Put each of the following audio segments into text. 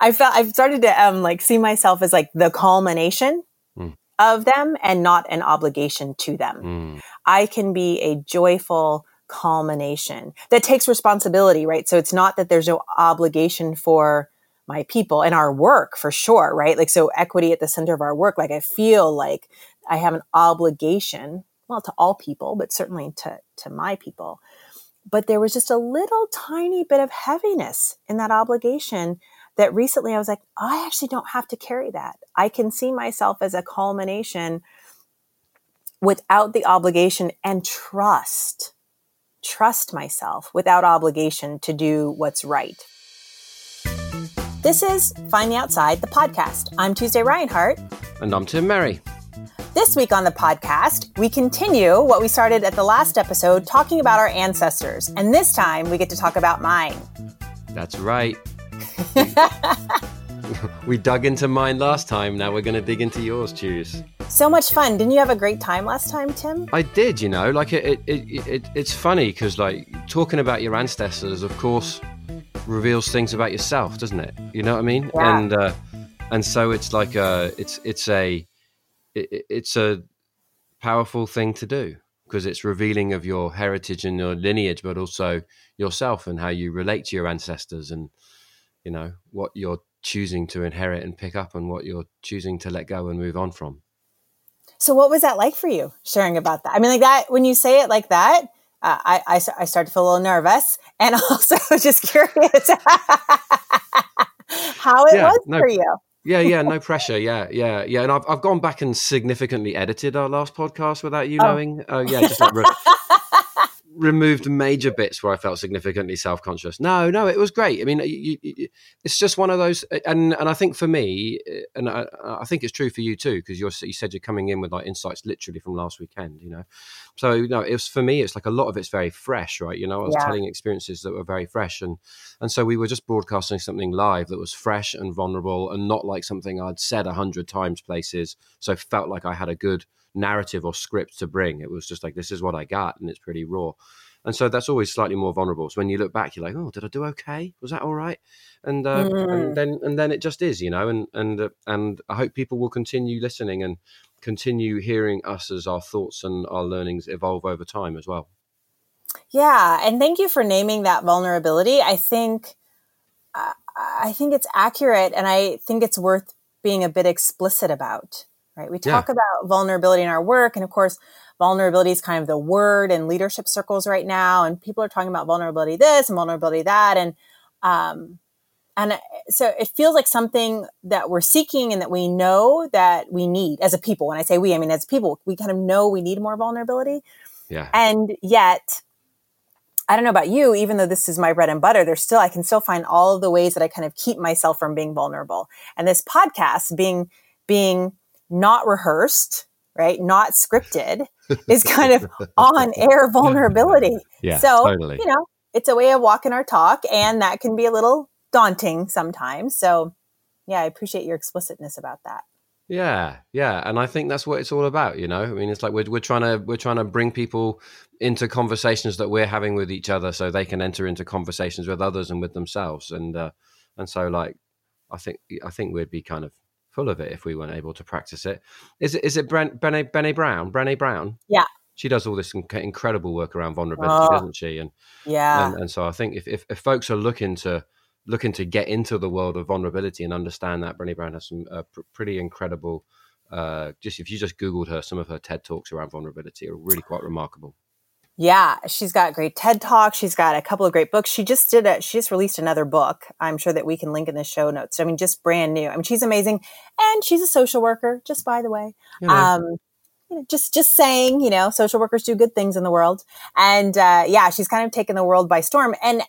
I felt I've started to um like see myself as like the culmination Mm. of them and not an obligation to them. Mm. I can be a joyful culmination that takes responsibility, right? So it's not that there's no obligation for my people and our work for sure, right? Like, so equity at the center of our work. Like, I feel like I have an obligation, well, to all people, but certainly to, to my people. But there was just a little tiny bit of heaviness in that obligation that recently I was like, I actually don't have to carry that. I can see myself as a culmination without the obligation and trust, trust myself without obligation to do what's right. This is Find the Outside, the podcast. I'm Tuesday Ryan-Hart. And I'm Tim Merry. This week on the podcast, we continue what we started at the last episode talking about our ancestors. And this time we get to talk about mine. That's right. we dug into mine last time. Now we're going to dig into yours, choose. So much fun. Didn't you have a great time last time, Tim? I did, you know, like it, it, it, it it's funny because like talking about your ancestors, of course, reveals things about yourself, doesn't it? You know what I mean? Yeah. And uh, and so it's like a, it's it's a, it, it's a powerful thing to do because it's revealing of your heritage and your lineage, but also yourself and how you relate to your ancestors and you know what you're choosing to inherit and pick up and what you're choosing to let go and move on from. So, what was that like for you sharing about that? I mean, like that, when you say it like that, uh, I, I, I start to feel a little nervous and also just curious how it Yeah, was no. for you. Yeah, yeah, no pressure. Yeah, yeah, yeah. And I've I've gone back and significantly edited our last podcast without you Oh. knowing. Oh, yeah, just like re- removed major bits where I felt significantly self conscious. No, no, it was great. I mean, you, you, it's just one of those, and and I think for me, uh, and I, I think it's true for you too, because you you said you're coming in with like insights literally from last weekend. You know, so you know, it was for me. It's like a lot of it's very fresh, right? You know, I was Yeah. telling experiences that were very fresh, and and so we were just broadcasting something live that was fresh and vulnerable, and not like something I'd said a hundred times places. So felt like I had a good narrative or script to bring. It was just like this is what I got, and it's pretty raw. And so that's always slightly more vulnerable. So when you look back, you're like, oh, did I do okay? Was that all right? And uh, Mm. and then and then it just is, you know. And and uh, and I hope people will continue listening and continue hearing us as our thoughts and our learnings evolve over time as well. Yeah, and thank you for naming that vulnerability. I think uh, I think it's accurate, and I think it's worth being a bit explicit about. Right? We Yeah. talk about vulnerability in our work, and of course, vulnerability is kind of the word in leadership circles right now, and people are talking about vulnerability this and vulnerability that, and um, and so it feels like something that we're seeking and that we know that we need as a people. When I say we, I mean as people, we kind of know we need more vulnerability. Yeah. And yet, I don't know about you, even though this is my bread and butter, there's still, I can still find all of the ways that I kind of keep myself from being vulnerable. And this podcast being, being not rehearsed, right? Not scripted is kind of on air vulnerability. Yeah. so, totally. you know, it's a way of walking our talk and that can be a little daunting sometimes. So yeah, I appreciate your explicitness about that. Yeah, yeah, and I think that's what it's all about. You know, I mean, it's like we're we're trying to we're trying to bring people into conversations that we're having with each other, so they can enter into conversations with others and with themselves. And uh, and so, like, I think I think we'd be kind of full of it if we weren't able to practice it. Is it is it Bren, Brown? Brene Brown? Yeah. She does all this inc- incredible work around vulnerability, Oh. doesn't she? And Yeah. and, and so I think if, if, if folks are looking to looking to get into the world of vulnerability and understand that, Brené Brown has some uh, pr- pretty incredible. Uh, just if you just googled her, some of her TED talks around vulnerability are really quite remarkable. Yeah, she's got great TED Talks. She's got a couple of great books. She just did a, she just released another book. I'm sure that we can link in the show notes. I mean, just brand new. I mean, she's amazing. And she's a social worker, just by the way. You know, Um, you know, just, just saying, you know, social workers do good things in the world. And, uh, yeah, she's kind of taken the world by storm. And,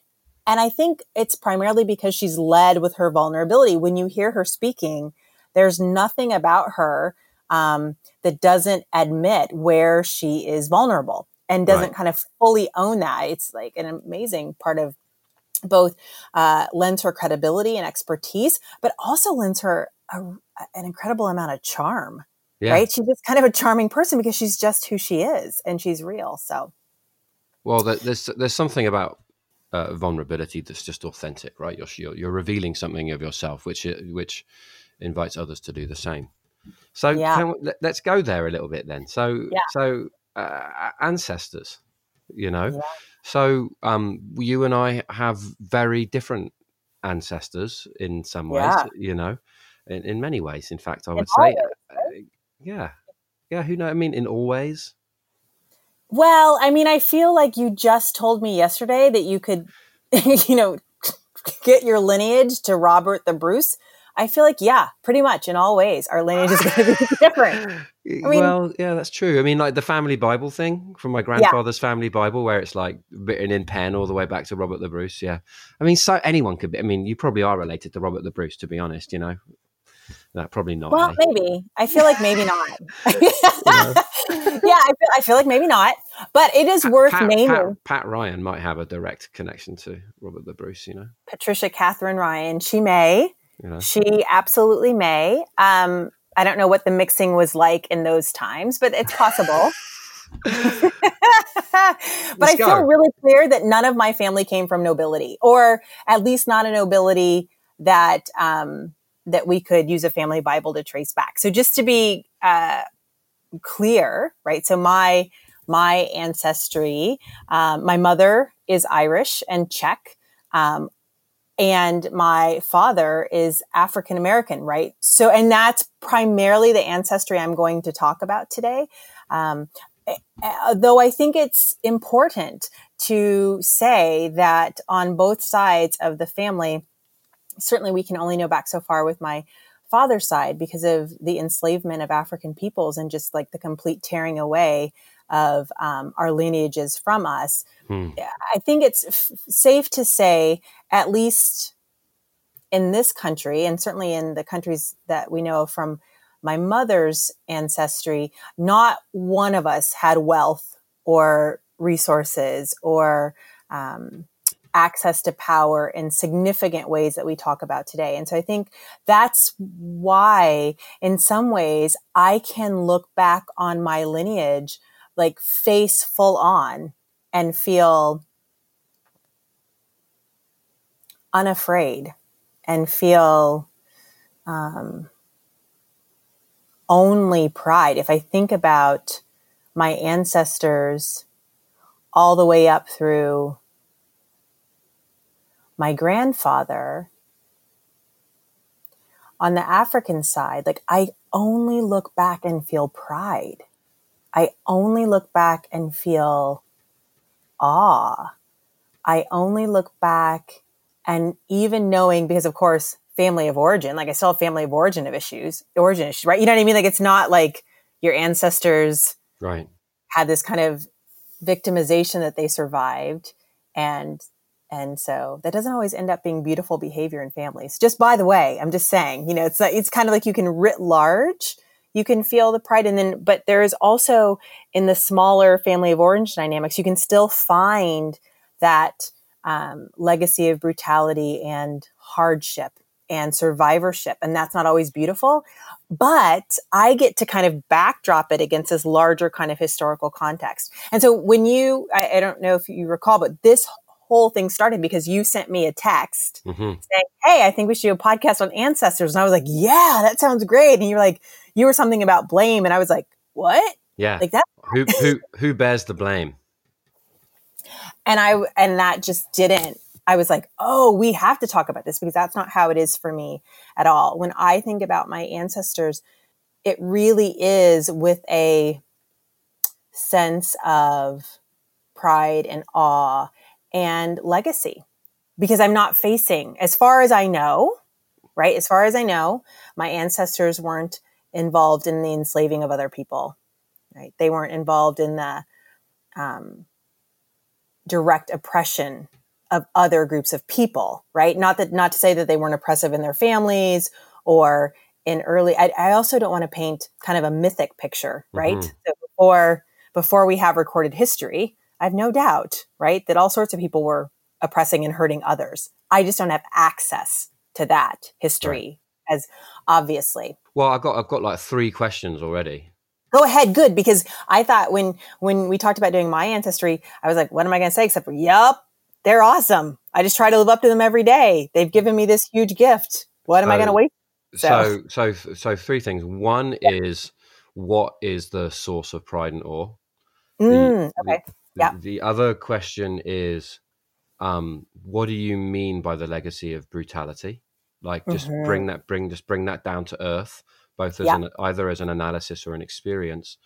and I think it's primarily because she's led with her vulnerability. When you hear her speaking, there's nothing about her, um, that doesn't admit where she is vulnerable and doesn't Right. kind of fully own that. It's like an amazing part of both uh, lends her credibility and expertise, but also lends her a, an incredible amount of charm. yeah. Right? She's just kind of a charming person because she's just who she is and she's real. So Well, there's there's something about uh, vulnerability that's just authentic, right? You're, you're, you're revealing something of yourself, which which invites others to do the same. So Yeah. we, let, us go there a little bit then. So Yeah. so uh, ancestors, you know. Yeah. So um, you and I have very different ancestors in some ways, Yeah. you know, in, in many ways. In fact, I would all say, ways, uh, yeah, yeah. Who know? I mean, in all ways. Well, I mean, I feel like you just told me yesterday that you could, you know, get your lineage to Robert the Bruce. I feel like, yeah, pretty much in all ways, our lineage is going to be different. mean- well, yeah, that's true. I mean, like the family Bible thing from my grandfather's family Bible, where it's like written in pen all the way back to Robert the Bruce. Yeah, I mean, so anyone could be. I mean, you probably are related to Robert the Bruce, to be honest. You know, no, probably not. Well, eh? maybe. I feel like maybe not. yeah, I feel, I feel like maybe not. But it is Pat- worth Pat, naming Pat, Pat Ryan might have a direct connection to Robert the Bruce. You know, Patricia Catherine Ryan. She may. You know. She absolutely may. Um, I don't know what the mixing was like in those times, but it's possible. but I Let's feel go. really clear that none of my family came from nobility, or at least not a nobility that um, that we could use a family Bible to trace back. So just to be uh, clear, right? So my my ancestry, um, my mother is Irish and Czech. Um, and my father is African American, right? So, and that's primarily the ancestry I'm going to talk about today. Um, eh, eh, though I think it's important to say that on both sides of the family, certainly we can only know back so far with my father's side because of the enslavement of African peoples and just like the complete tearing away of um, our lineages from us. Hmm. I think it's f- safe to say, at least in this country, and certainly in the countries that we know from my mother's ancestry, not one of us had wealth or resources or um, access to power in significant ways that we talk about today. And so I think that's why, in some ways, I can look back on my lineage like face full on and feel unafraid and feel um, only pride. If I think about my ancestors all the way up through my grandfather on the African side, like I only look back and feel pride. I only look back and feel awe. I only look back and even knowing, because of course, family of origin, like I still have family of origin of issues, origin issues, right? You know what I mean? Like it's not like your ancestors Right. had this kind of victimization that they survived and and so that doesn't always end up being beautiful behavior in families just by the way i'm just saying you know it's it's kind of like you can writ large you can feel the pride and then but there is also in the smaller family of orange dynamics you can still find that um, legacy of brutality and hardship and survivorship and that's not always beautiful but I get to kind of backdrop it against this larger kind of historical context. And so when you, I, I don't know if you recall, but this whole thing started because you sent me a text hmm saying, Hey, I think we should do a podcast on ancestors. And I was like, Yeah, that sounds great. And you're like, You were something about blame. And I was like, What? Yeah. Like that? who who who bears the blame? And I, and that just didn't, I was like, Oh, we have to talk about this because that's not how it is for me at all. When I think about my ancestors, it really is with a sense of pride and awe and legacy because I'm not facing, as far as I know, right? As far as I know, my ancestors weren't involved in the enslaving of other people, right? They weren't involved in the um, direct oppression of other groups of people, right? Not that, not to say that they weren't oppressive in their families or in early. I, I also don't want to paint kind of a mythic picture, right? Mhm. So before before we have recorded history, I have no doubt, right, that all sorts of people were oppressing and hurting others. I just don't have access to that history as obviously. Well, I've got I've got like three questions already. Go ahead, good, because I thought when when we talked about doing my ancestry, I was like, what am I going to say except for, "Yup, they're awesome. I just try to live up to them every day. They've given me this huge gift. What am I going to wait? So. so, so, so three things. One yeah. is what is the source of pride and awe? Mm, the, okay. The, yeah. The other question is, um, what do you mean by the legacy of brutality? Like, just mm-hmm. bring that, bring, just bring that down to earth, both as yeah. an either as an analysis or an experience.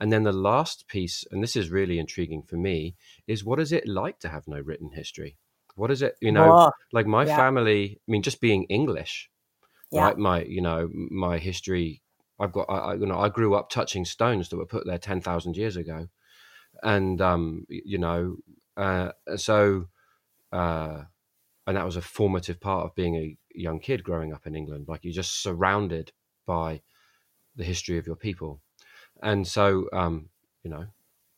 And then the last piece, and this is really intriguing for me, is what is it like to have no written history? What is it, you know, oh, like my yeah. family, I mean, just being English, yeah. right? My, you know, my history, I've got, I, you know, I grew up touching stones that were put there 10,000 years ago. And, um, you know, uh, so, uh, and that was a formative part of being a young kid growing up in England. Like you're just surrounded by the history of your people and so um, you know,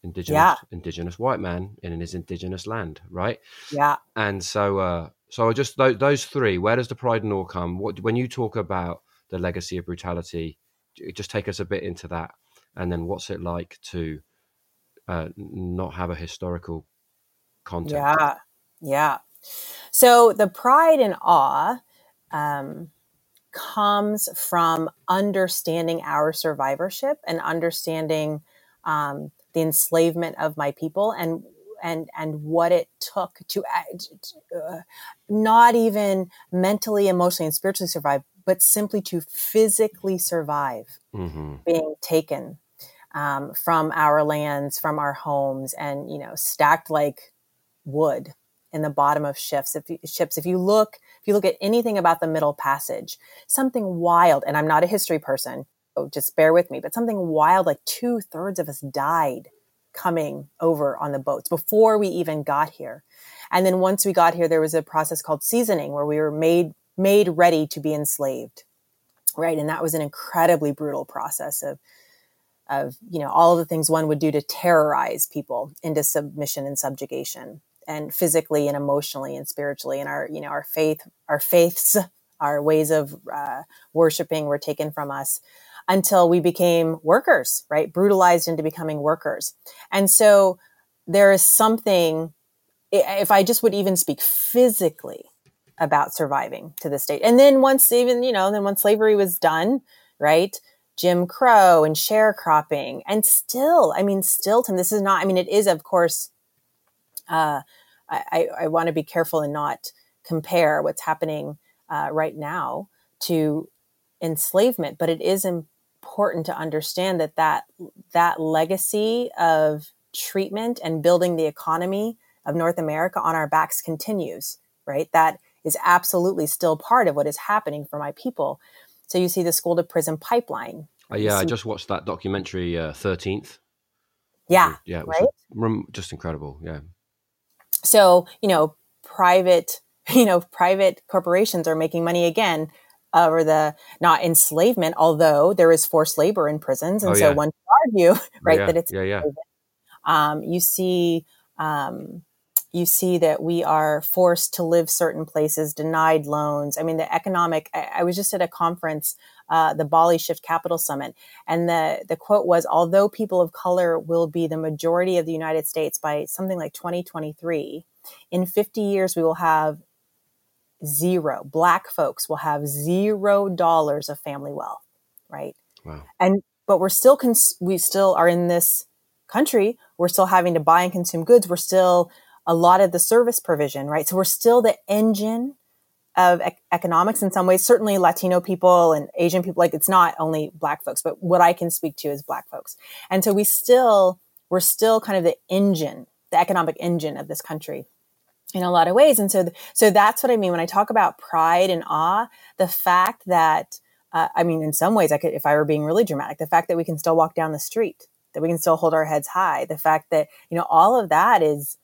indigenous yeah. indigenous white man in his indigenous land, right? Yeah. And so uh, so I just those, those three. Where does the pride and awe come? What when you talk about the legacy of brutality? Just take us a bit into that, and then what's it like to uh, not have a historical context? Yeah, yeah. So the pride and awe um, comes from understanding our survivorship and understanding um, the enslavement of my people and and and what it took to uh, not even mentally emotionally and spiritually survive but simply to physically survive mm-hmm. being taken um, from our lands from our homes and you know stacked like wood in the bottom of ships if you, ships if you look if you look at anything about the middle passage something wild and i'm not a history person so just bear with me but something wild like two-thirds of us died coming over on the boats before we even got here. And then once we got here there was a process called seasoning where we were made made ready to be enslaved. Right and that was an incredibly brutal process of of you know all the things one would do to terrorize people into submission and subjugation and physically and emotionally and spiritually. And our you know our faith our faiths our ways of uh, worshiping were taken from us until we became workers right? Brutalized into becoming workers. And so there is something if i just would even speak physically about surviving to the state. And then once even you know then once slavery was done right jim crow and sharecropping and still i mean still tim this is not i mean it is of course uh, I, I want to be careful and not compare what's happening uh, right now to enslavement, but it is important to understand that that that legacy of treatment and building the economy of North America on our backs continues. Right, that is absolutely still part of what is happening for my people. So you see the school to prison pipeline. Uh, yeah, see- I just watched that documentary, uh, Thirteenth. yeah, yeah, right. just incredible. Yeah, so, you know, private, you know, private corporations are making money again over the not enslavement, although there is forced labor in prisons. And oh, so yeah. one could argue, right, yeah. that it's yeah, yeah. Um, you see um, you see that we are forced to live certain places, denied loans. I mean, the economic. I, I was just at a conference, uh, the Bali Shift Capital Summit, and the the quote was, "Although people of color will be the majority of the United States by something like 2023, in 50 years we will have zero. Black folks will have zero dollars of family wealth, right? Wow. And but we're still cons- we still are in this country. We're still having to buy and consume goods. We're still a lot of the service provision, right? So we're still the engine of e- economics in some ways. Certainly Latino people and Asian people, like it's not only black folks, but what I can speak to is black folks. And so we still, we're still kind of the engine, the economic engine of this country in a lot of ways. And so, th- so that's what I mean when I talk about pride and awe, the fact that, uh, I mean, in some ways I could, if I were being really dramatic, the fact that we can still walk down the street, that we can still hold our heads high, the fact that, you know, all of that is,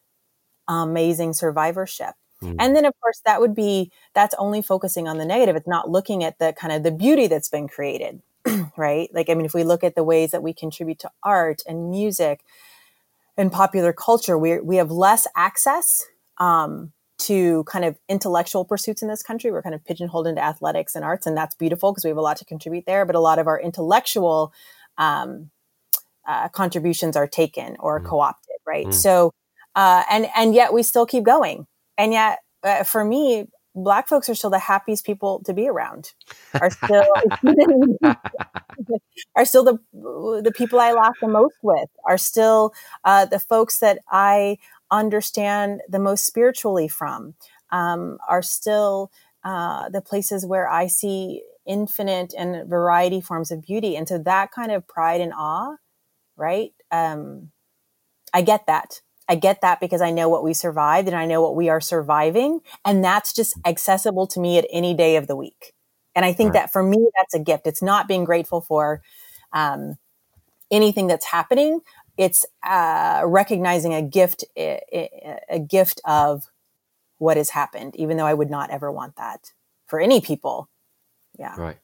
amazing survivorship. Mm. And then, of course, that would be that's only focusing on the negative. It's not looking at the kind of the beauty that's been created, right? Like, I mean, if we look at the ways that we contribute to art and music and popular culture, we we have less access um, to kind of intellectual pursuits in this country. We're kind of pigeonholed into athletics and arts, and that's beautiful because we have a lot to contribute there. But a lot of our intellectual um, uh, contributions are taken or mm. co-opted, right? Mm. So uh, and and yet we still keep going. And yet uh, for me black folks are still the happiest people to be around. Are still are still the the people i laugh the most with. Are still uh, the folks that i understand the most spiritually from. Um, are still uh, the places where i see infinite and variety forms of beauty. And so that kind of pride and awe right? Um, i get that I get that because I know what we survived and I know what we are surviving. And that's just accessible to me at any day of the week. And I think right. that for me, that's a gift. It's not being grateful for um, anything that's happening. It's uh, recognizing a gift, a gift of what has happened, even though I would not ever want that for any people. Yeah. Right.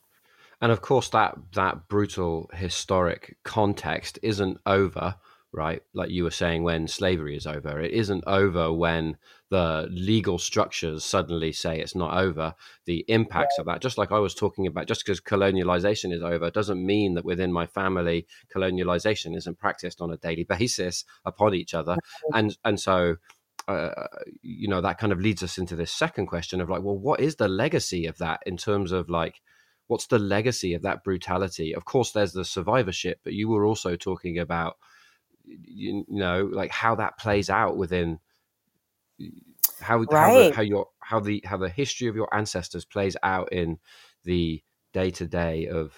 And of course, that that brutal historic context isn't over right? Like you were saying, when slavery is over, it isn't over when the legal structures suddenly say it's not over. The impacts of that, just like I was talking about, just because colonialization is over, doesn't mean that within my family, colonialization isn't practiced on a daily basis upon each other. And and so. Uh, you know that kind of leads us into this second question of like well what is the legacy of that in terms of like what's the legacy of that brutality of course there's the survivorship but you were also talking about you, know like how that plays out within how right. how, the, how your how the how the history of your ancestors plays out in the day to day of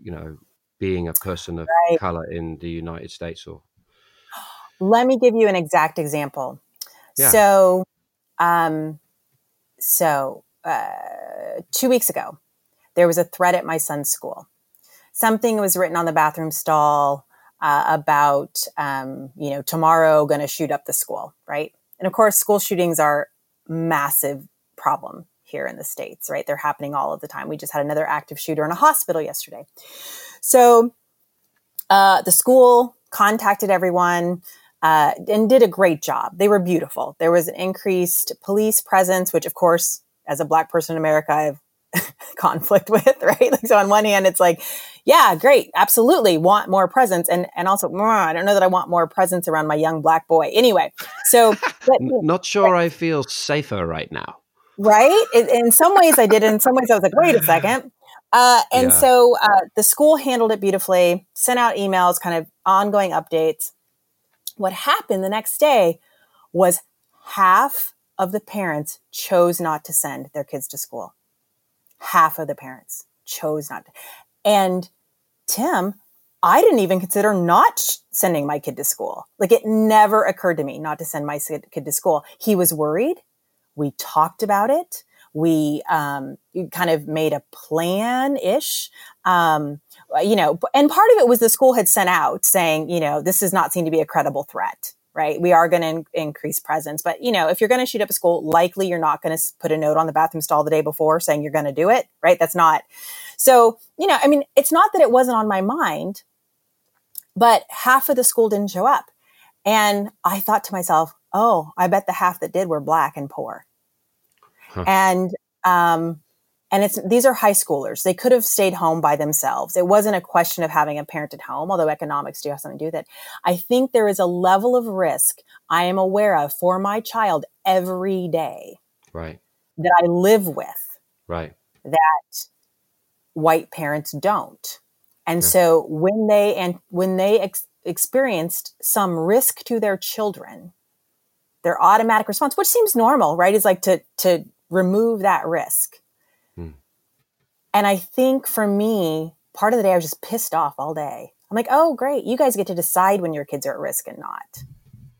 you know being a person of right. color in the United States or let me give you an exact example yeah. so um so uh, two weeks ago there was a threat at my son's school something was written on the bathroom stall uh, about, um, you know, tomorrow going to shoot up the school, right? And of course, school shootings are massive problem here in the states, right? They're happening all of the time. We just had another active shooter in a hospital yesterday. So uh, the school contacted everyone. Uh, and did a great job. They were beautiful. There was an increased police presence, which, of course, as a black person in America, I've conflict with, right? Like, so on one hand, it's like, yeah, great, absolutely, want more presence, and and also, I don't know that I want more presence around my young black boy. Anyway, so but, not sure but, I feel safer right now. Right? In, in, some ways, I did. In some ways, I was like, wait a second. Uh, and yeah. so uh, the school handled it beautifully, sent out emails, kind of ongoing updates. What happened the next day was half of the parents chose not to send their kids to school half of the parents chose not to. And Tim, I didn't even consider not sending my kid to school. Like it never occurred to me not to send my kid to school. He was worried. We talked about it. We um, kind of made a plan ish. Um, you know, and part of it was the school had sent out saying, you know, this does not seem to be a credible threat right? We are going to in- increase presence. But, you know, if you're going to shoot up a school, likely you're not going to put a note on the bathroom stall the day before saying you're going to do it, right? That's not. So, you know, I mean, it's not that it wasn't on my mind, but half of the school didn't show up. And I thought to myself, oh, I bet the half that did were black and poor. Huh. And, um, and it's these are high schoolers. They could have stayed home by themselves. It wasn't a question of having a parent at home, although economics do have something to do with it. I think there is a level of risk I am aware of for my child every day. Right. That I live with. Right. That white parents don't. And yeah. so when they and when they ex- experienced some risk to their children, their automatic response, which seems normal, right, is like to to remove that risk and I think for me, part of the day I was just pissed off all day. I'm like, oh, great. You guys get to decide when your kids are at risk and not.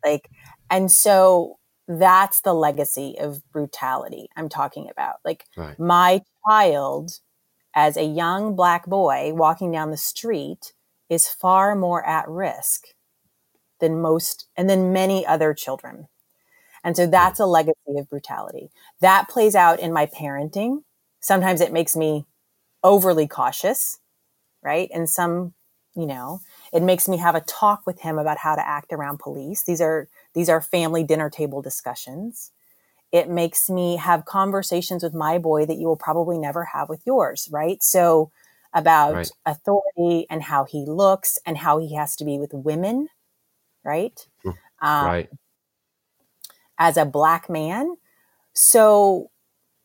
Like, and so that's the legacy of brutality I'm talking about. Like, right. my child, as a young black boy walking down the street, is far more at risk than most and than many other children. And so that's a legacy of brutality. That plays out in my parenting. Sometimes it makes me overly cautious, right? And some, you know, it makes me have a talk with him about how to act around police. These are these are family dinner table discussions. It makes me have conversations with my boy that you will probably never have with yours, right? So about right. authority and how he looks and how he has to be with women, right? Hmm. Um, right. As a black man, so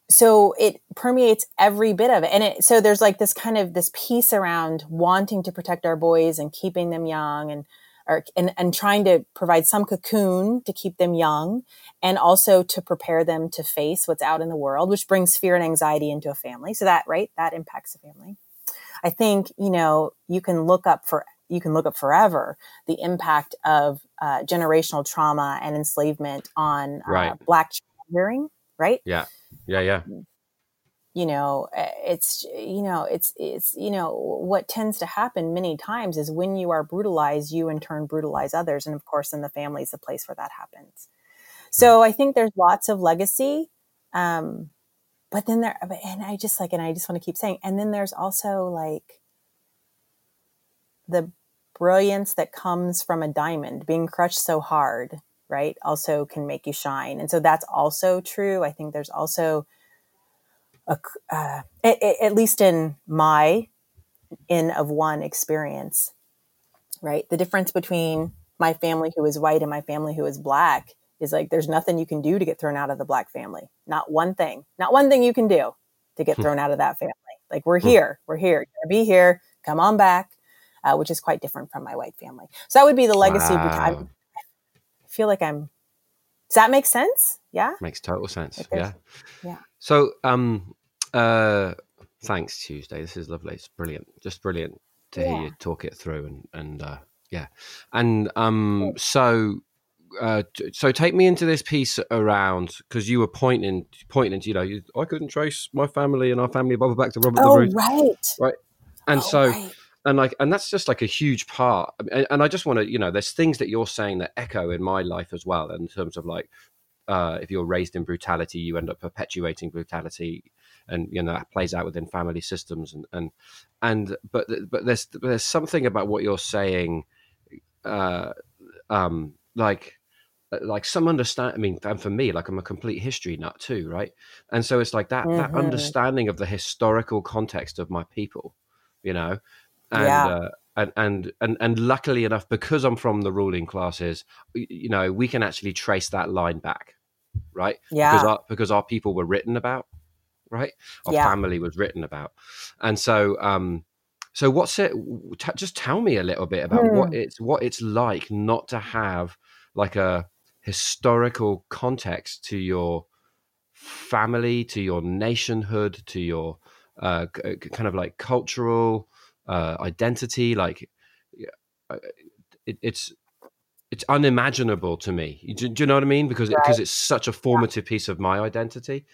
so it permeates every bit of it and it so there's like this kind of this piece around wanting to protect our boys and keeping them young and or and, and trying to provide some cocoon to keep them young and also to prepare them to face what's out in the world which brings fear and anxiety into a family so that right that impacts the family i think you know you can look up for you can look up forever the impact of uh, generational trauma and enslavement on uh, Right. black hearing right Yeah. Yeah. Yeah. you know eh, it's you know it's it's you know what tends to happen many times is when you are brutalized you in turn brutalize others and of course in the family is the place where that happens so i think there's lots of legacy um but then there and i just like and i just want to keep saying and then there's also like the brilliance that comes from a diamond being crushed so hard right also can make you shine and so that's also true i think there's also a, uh, a- a- at least in my in of one experience right the difference between my family who is white and my family who is black is like there's nothing you can do to get thrown out of the black family not one thing not one thing you can do to get thrown out of that family like we're here we're here You're gonna be here come on back uh, which is quite different from my white family so that would be the legacy Wow. Feel like i'm does that make sense yeah Makes total sense. Yeah. yeah. So, um, uh, thanks Tuesday. This is lovely. It's brilliant. Just brilliant to hear Yeah. you talk it through and and uh, yeah. And um, so. Uh, so take me into this piece around because you were pointing, pointing. You know, you, I couldn't trace my family and our family bubble back to Robert oh the Bruce, right and Oh, so right. And like and that's just like a huge part and, and i just want to you know there's things that you're saying that echo in my life as well in terms of like uh, if you're raised in brutality you end up perpetuating brutality and you know that plays out within family systems and and and but but there's there's something about what you're saying uh um like like some understand i mean and for me like i'm a complete history nut too right and so it's like that that Mhm. understanding of the historical context of my people you know and Yeah. uh, and, and and and luckily enough because i'm from the ruling classes you know we can actually trace that line back right yeah because our because our people were written about right our Yeah. family was written about and so um so what's it t- just tell me a little bit about what Hmm. it's what it's like not to have like a historical context to your family to your nationhood to your uh kind of like cultural uh identity like uh, it, it's it's unimaginable to me do, do you know what i mean because because Right. it's such a formative piece of my identity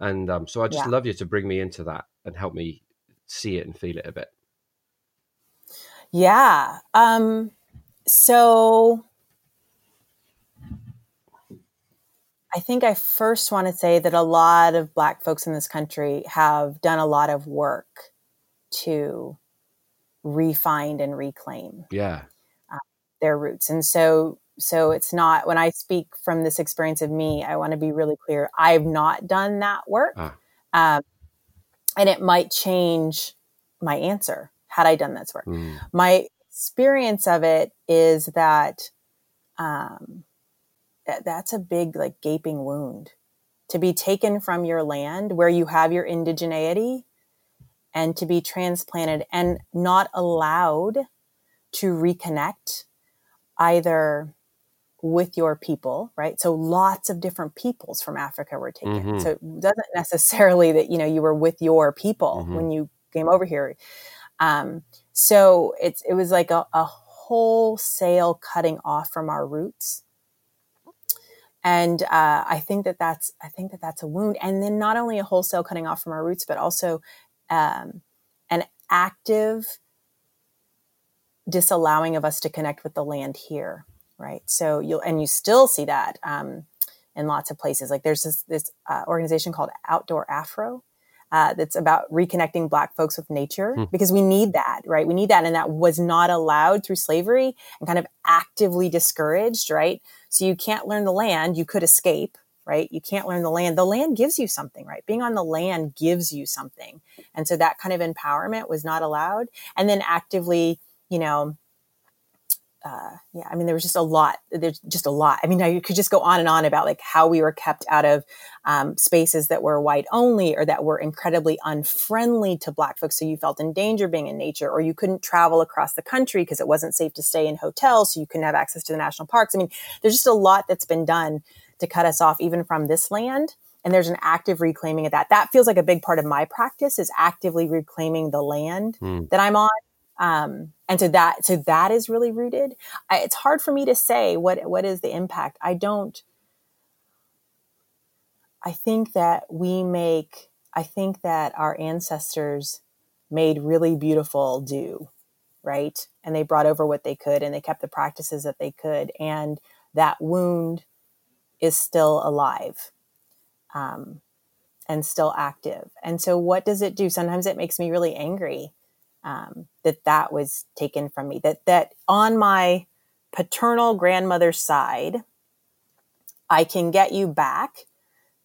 and um, so i just Yeah. love you to bring me into that and help me see it and feel it a bit Yeah. Um, so I think I first want to say that a lot of Black folks in this country have done a lot of work to refind and reclaim yeah their roots. And so, so it's not when I speak from this experience of me, I want to be really clear. I've not done that work. Ah. Um, and it might change my answer had I done this work. Mm. my experience of it is that um, that, that's a big like gaping wound to be taken from your land where you have your indigeneity and to be transplanted and not allowed to reconnect either with your people right? So lots of different peoples from africa were taken. Mhm. so it doesn't necessarily that you know you were with your people Mhm. when you came over here. Um, so it's it was like a, a wholesale cutting off from our roots. And uh, i think that that's i think that that's a wound. And then not only a wholesale cutting off from our roots but also um, an active disallowing of us to connect with the land here right? So you'll and you still see that um, in lots of places. Like there's this, this uh, organization called outdoor afro uh, that's about reconnecting black folks with nature Hmm. because we need that right? We need that and that was not allowed through slavery and kind of actively discouraged right? So you can't learn the land. You could escape right you can't learn the land the land gives you something right being on the land gives you something and so that kind of empowerment was not allowed and then actively you know uh, yeah, I mean, there was just a lot. There's just a lot. I mean, I could just go on and on about like how we were kept out of um, spaces that were white only or that were incredibly unfriendly to Black folks. So you felt in danger being in nature, or you couldn't travel across the country because it wasn't safe to stay in hotels, so you couldn't have access to the national parks. I mean, there's just a lot that's been done to cut us off, even from this land. And there's an active reclaiming of that. That feels like a big part of my practice is actively reclaiming the land mm. that I'm on um, and so that so that is really rooted I, it's hard for me to say what what is the impact i don't i think that we make i think that our ancestors made really beautiful do right and they brought over what they could and they kept the practices that they could and that wound is still alive um, and still active and so what does it do sometimes it makes me really angry um, that that was taken from me. That that on my paternal grandmother's side, I can get you back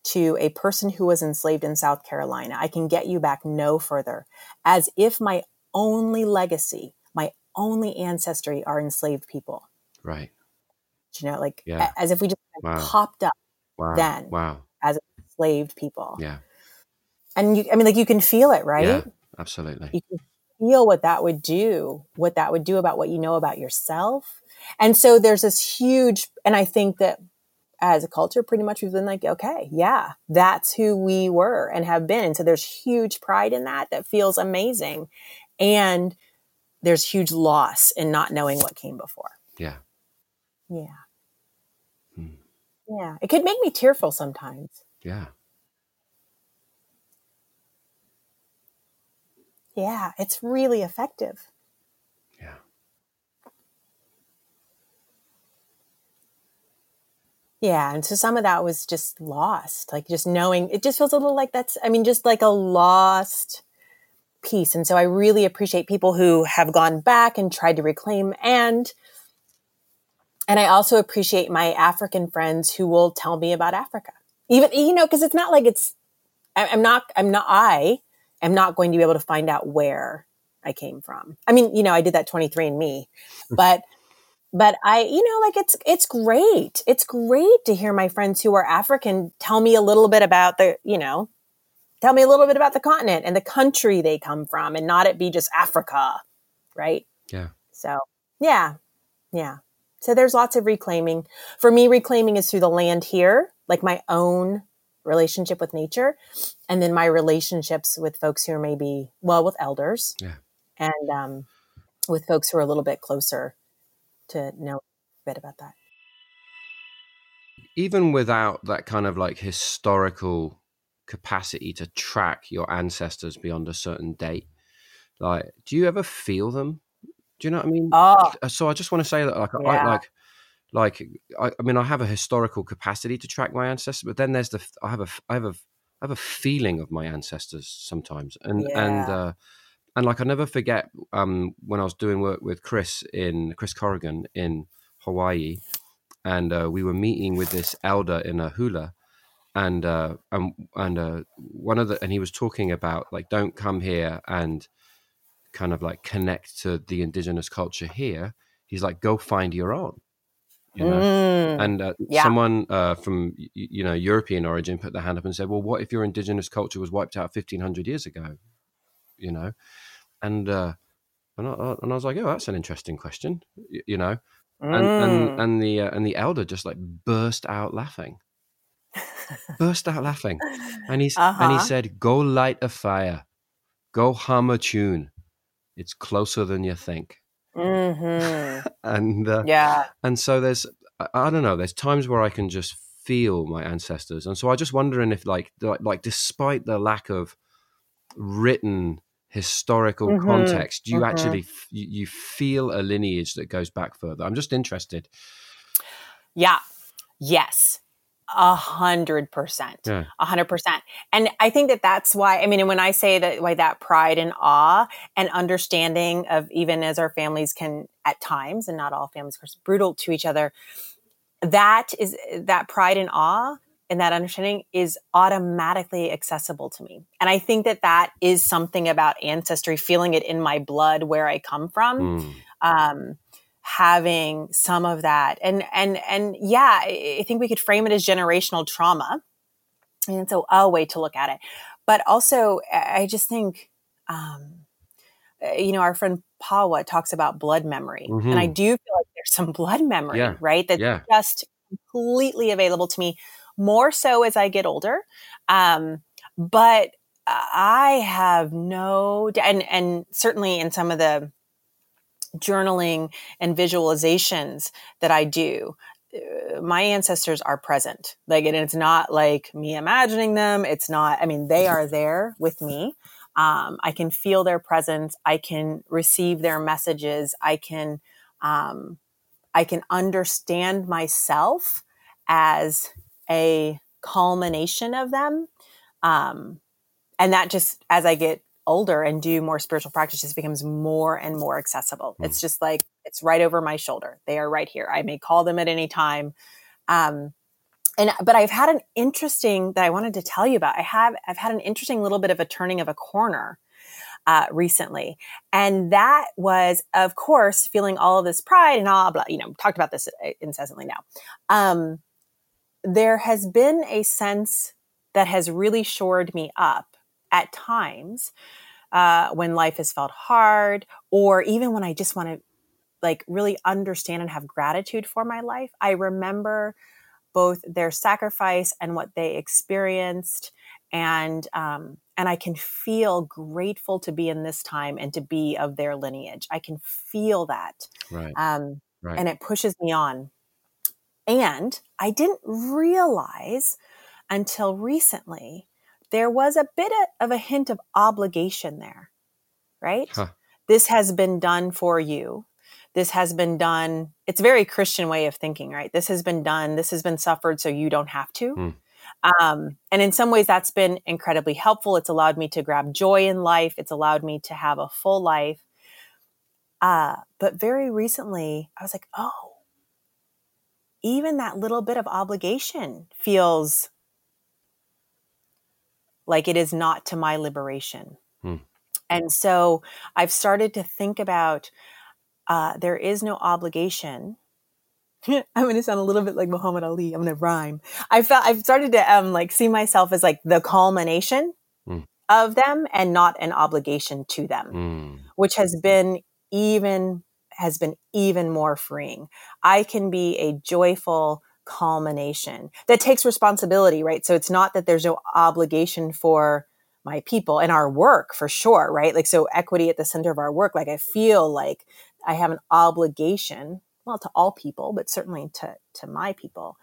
to a person who was enslaved in South Carolina. I can get you back no further, as if my only legacy, my only ancestry are enslaved people. Right. You know, like yeah. as if we just wow. popped up wow. then wow. as enslaved people. Yeah. And you, I mean, like you can feel it, right? Yeah, absolutely. You can feel what that would do, what that would do about what you know about yourself. And so there's this huge, and I think that as a culture, pretty much we've been like, okay, yeah, that's who we were and have been. And so there's huge pride in that that feels amazing. And there's huge loss in not knowing what came before. Yeah. Yeah. Yeah. It could make me tearful sometimes. Yeah. Yeah, it's really effective. Yeah. Yeah, and so some of that was just lost. Like just knowing it just feels a little like that's I mean just like a lost piece. And so I really appreciate people who have gone back and tried to reclaim and and I also appreciate my African friends who will tell me about Africa. Even you know, because it's not like it's I'm not I'm not I am not going to be able to find out where I came from. I mean, you know, I did that 23 and me, hmm. but but I, you know, like it's it's great. It's great to hear my friends who are African tell me a little bit about the, you know, tell me a little bit about the continent and the country they come from and not it be just Africa, right? Yeah. So, yeah. Yeah. So there's lots of reclaiming. For me reclaiming is through the land here, like my own relationship with nature and then my relationships with folks who are maybe well with elders yeah. and um, with folks who are a little bit closer to know a bit about that even without that kind of like historical capacity to track your ancestors beyond a certain date like do you ever feel them do you know what i mean oh, so i just want to say that like yeah. I, like like I, I, mean i have a historical capacity to track my ancestors but then there's the i have a i have a i have a feeling of my ancestors sometimes and yeah. and uh and like i never forget um when i was doing work with chris in chris corrigan in hawaii and uh, we were meeting with this elder in a hula and uh and and uh one of the and he was talking about like don't come here and kind of like connect to the indigenous culture here he's like go find your own you know? Mm, and uh, yeah. someone uh, from you know European origin put their hand up and said, "Well, what if your indigenous culture was wiped out fifteen hundred years ago?" You know, and uh, and, I, and I was like, "Oh, that's an interesting question," you, you know, mm. and and and the uh, and the elder just like burst out laughing, burst out laughing, and he uh-huh. and he said, "Go light a fire, go hum a tune. It's closer than you think." Mm-hmm. and uh, yeah, and so there's I, don't know. There's times where I can just feel my ancestors, and so I just wondering if like like, like despite the lack of written historical mm-hmm. context, do you mm-hmm. actually f- you feel a lineage that goes back further? I'm just interested. Yeah. Yes. A hundred percent, a hundred percent. And I think that that's why, I mean, and when I say that, why that pride and awe and understanding of even as our families can at times, and not all families, of course, brutal to each other, that is that pride and awe and that understanding is automatically accessible to me. And I think that that is something about ancestry, feeling it in my blood where I come from. Mm. Um, having some of that. And and and yeah, I think we could frame it as generational trauma. And it's a, a way to look at it. But also, I just think, um, you know, our friend Pawa talks about blood memory. Mm-hmm. And I do feel like there's some blood memory, yeah. right? That's yeah. just completely available to me, more so as I get older. Um, but I have no, and, and certainly in some of the journaling and visualizations that I do, uh, my ancestors are present. Like, and it's not like me imagining them. It's not, I mean, they are there with me. Um, I can feel their presence. I can receive their messages. I can, um, I can understand myself as a culmination of them. Um, and that just, as I get older and do more spiritual practice just becomes more and more accessible. Mm. It's just like it's right over my shoulder. They are right here. I may call them at any time. Um, and but I've had an interesting that I wanted to tell you about. I have I've had an interesting little bit of a turning of a corner uh, recently, and that was, of course, feeling all of this pride and all blah. You know, talked about this uh, incessantly now. Um, there has been a sense that has really shored me up at times uh, when life has felt hard, or even when I just want to like really understand and have gratitude for my life. I remember both their sacrifice and what they experienced, and um, and I can feel grateful to be in this time and to be of their lineage. I can feel that, right? Um, right. And it pushes me on. And I didn't realize until recently there was a bit of a hint of obligation there, right? Huh. This has been done for you. This has been done. It's a very Christian way of thinking, right? This has been done. This has been suffered so you don't have to. Mm. Um, and in some ways, that's been incredibly helpful. It's allowed me to grab joy in life. It's allowed me to have a full life. Uh, but very recently, I was like, oh, even that little bit of obligation feels like it is not to my liberation. Hmm. And so I've started to think about uh, there is no obligation. I'm going to sound a little bit like Muhammad Ali. I'm going to rhyme. I felt I've started to um, like see myself as like the culmination hmm. of them and not an obligation to them, hmm. which has been even has been even more freeing. I can be a joyful, culmination that takes responsibility, right? So it's not that there's no obligation for my people and our work for sure, right? Like, so equity at the center of our work. Like, I feel like I have an obligation, well, to all people, but certainly to, to my people.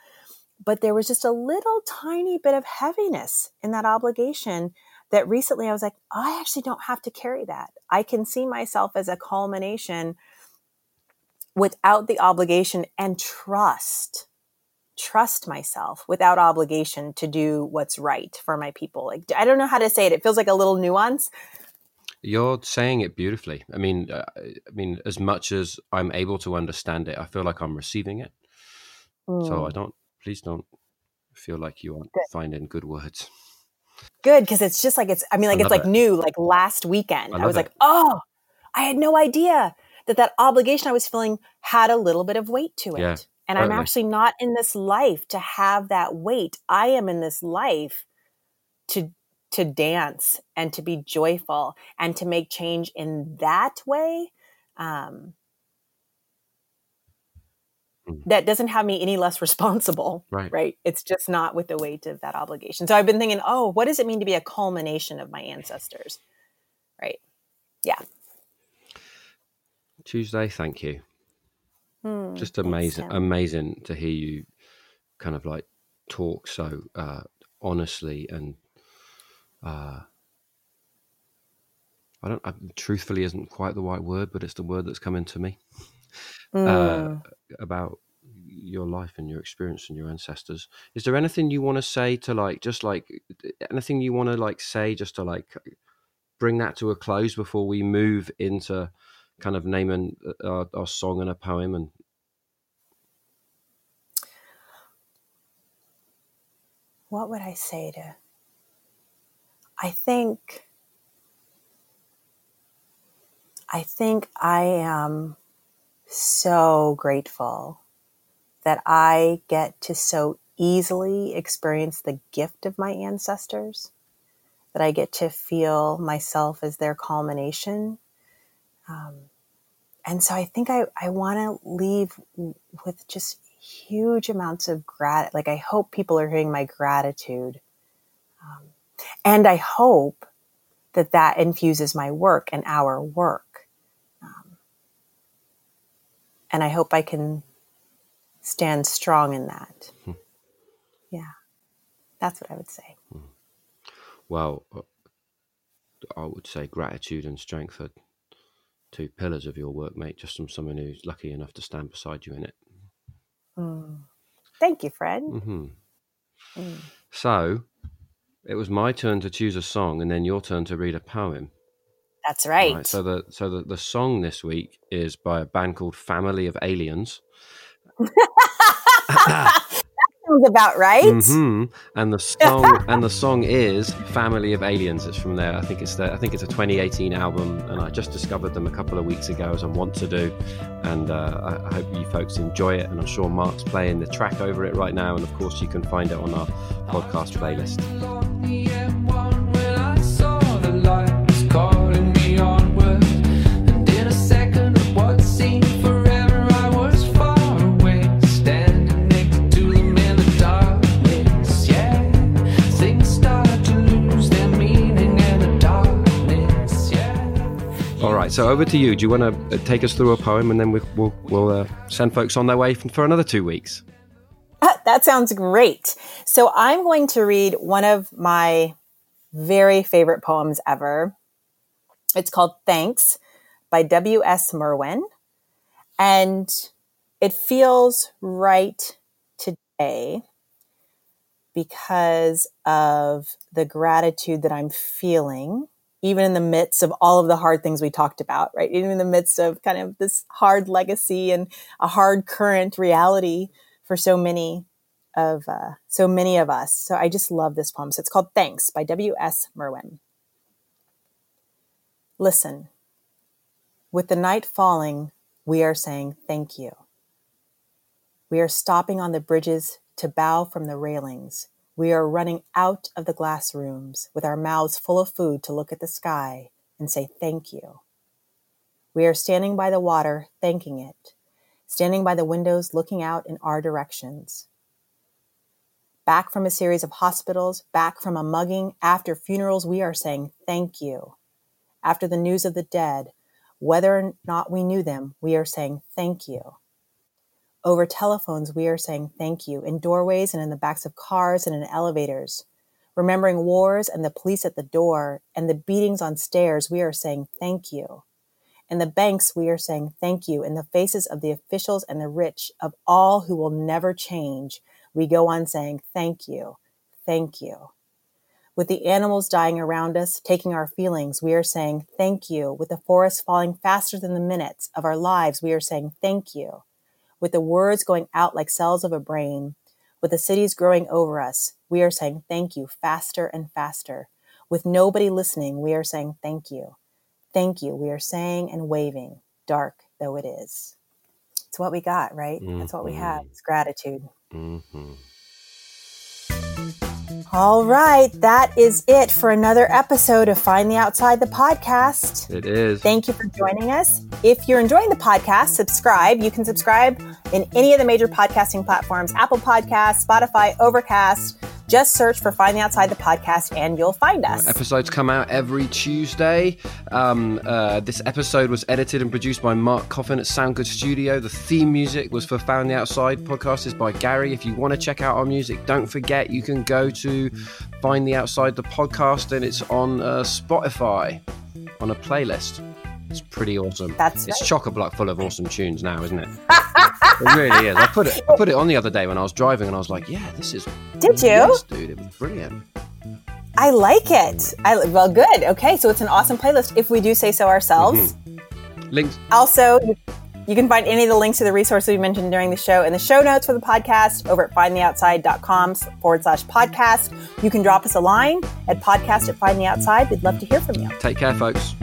But there was just a little tiny bit of heaviness in that obligation that recently I was like, I actually don't have to carry that. I can see myself as a culmination without the obligation and trust trust myself without obligation to do what's right for my people. Like I don't know how to say it. It feels like a little nuance. You're saying it beautifully. I mean, uh, I mean, as much as I'm able to understand it, I feel like I'm receiving it. Mm. So I don't. Please don't feel like you aren't good. finding good words. Good, because it's just like it's. I mean, like I it's like it. new. Like last weekend, I, I was it. like, oh, I had no idea that that obligation I was feeling had a little bit of weight to it. Yeah. And I'm actually not in this life to have that weight. I am in this life to to dance and to be joyful and to make change in that way. Um, mm. that doesn't have me any less responsible. Right. Right. It's just not with the weight of that obligation. So I've been thinking, oh, what does it mean to be a culmination of my ancestors? Right. Yeah. Tuesday, thank you. Hmm, Just amazing, amazing to hear you kind of like talk so uh, honestly and uh, I don't. I, truthfully, isn't quite the right word, but it's the word that's coming to me mm. uh, about your life and your experience and your ancestors. Is there anything you want to say to like, just like anything you want to like say, just to like bring that to a close before we move into kind of naming uh, our, our song and a poem and what would I say to I think I think I am so grateful that I get to so easily experience the gift of my ancestors, that I get to feel myself as their culmination. Um, and so I think I, I want to leave with just huge amounts of grat. Like I hope people are hearing my gratitude. Um, and I hope that that infuses my work and our work. Um, and I hope I can stand strong in that. Hmm. Yeah. That's what I would say. Hmm. Well, uh, I would say gratitude and strength are two pillars of your work, mate, just from someone who's lucky enough to stand beside you in it. Mm. Thank you, Fred. Mm-hmm. Mm. So it was my turn to choose a song, and then your turn to read a poem. That's right. right so the so the, the song this week is by a band called Family of Aliens. sounds about right. Mm-hmm. And the song and the song is "Family of Aliens." It's from there. I think it's the, I think it's a 2018 album, and I just discovered them a couple of weeks ago, as I want to do. And uh, I hope you folks enjoy it. And I'm sure Mark's playing the track over it right now, and of course you can find it on our podcast playlist. So over to you. Do you want to uh, take us through a poem and then we, will we'll uh, send folks on their way for another two weeks? That sounds great. So I'm going to read one of my very favorite poems ever. It's called Thanks by W.S. Merwin. And it feels right today because of the gratitude that I'm feeling even in the midst of all of the hard things we talked about, right? Even in the midst of kind of this hard legacy and a hard current reality for so many of uh, so many of us. So I just love this poem. So it's called "Thanks" by W. S. Merwin. Listen. With the night falling, we are saying thank you. We are stopping on the bridges to bow from the railings we are running out of the glass rooms with our mouths full of food to look at the sky and say thank you. We are standing by the water, thanking it, standing by the windows looking out in our directions. Back from a series of hospitals, back from a mugging, after funerals, we are saying thank you. After the news of the dead, whether or not we knew them, we are saying thank you. Over telephones, we are saying thank you in doorways and in the backs of cars and in elevators. Remembering wars and the police at the door and the beatings on stairs, we are saying thank you. In the banks, we are saying thank you. In the faces of the officials and the rich, of all who will never change, we go on saying thank you, thank you. With the animals dying around us, taking our feelings, we are saying thank you. With the forest falling faster than the minutes of our lives, we are saying thank you with the words going out like cells of a brain, with the cities growing over us, we are saying thank you faster and faster. With nobody listening, we are saying thank you. Thank you. We are saying and waving, dark though it is. It's what we got, right? Mm-hmm. That's what we have. Mm-hmm. It's gratitude. Mm-hmm. All right, that is it for another episode of Find the Outside the podcast. It is. Thank you for joining us. If you're enjoying the podcast, subscribe. You can subscribe in any of the major podcasting platforms Apple Podcasts, Spotify, Overcast. Just search for Find the Outside the podcast and you'll find us. episodes come out every Tuesday. Um, uh, this episode was edited and produced by Mark Coffin at Sound Good Studio. The theme music was for Find the Outside podcast is by Gary. If you want to check out our music, don't forget you can go to Find the Outside the podcast and it's on uh, Spotify on a playlist. It's pretty awesome. That's it's chock a block full of awesome tunes now, isn't it? it really is. I put it I put it on the other day when I was driving, and I was like, "Yeah, this is." Did you, yes, dude? It was brilliant. I like it. I well, good. Okay, so it's an awesome playlist. If we do say so ourselves. Mm-hmm. Links. Also, you can find any of the links to the resources we mentioned during the show in the show notes for the podcast over at findtheoutside.com forward slash podcast. You can drop us a line at podcast at findtheoutside. We'd love to hear from you. Take care, folks.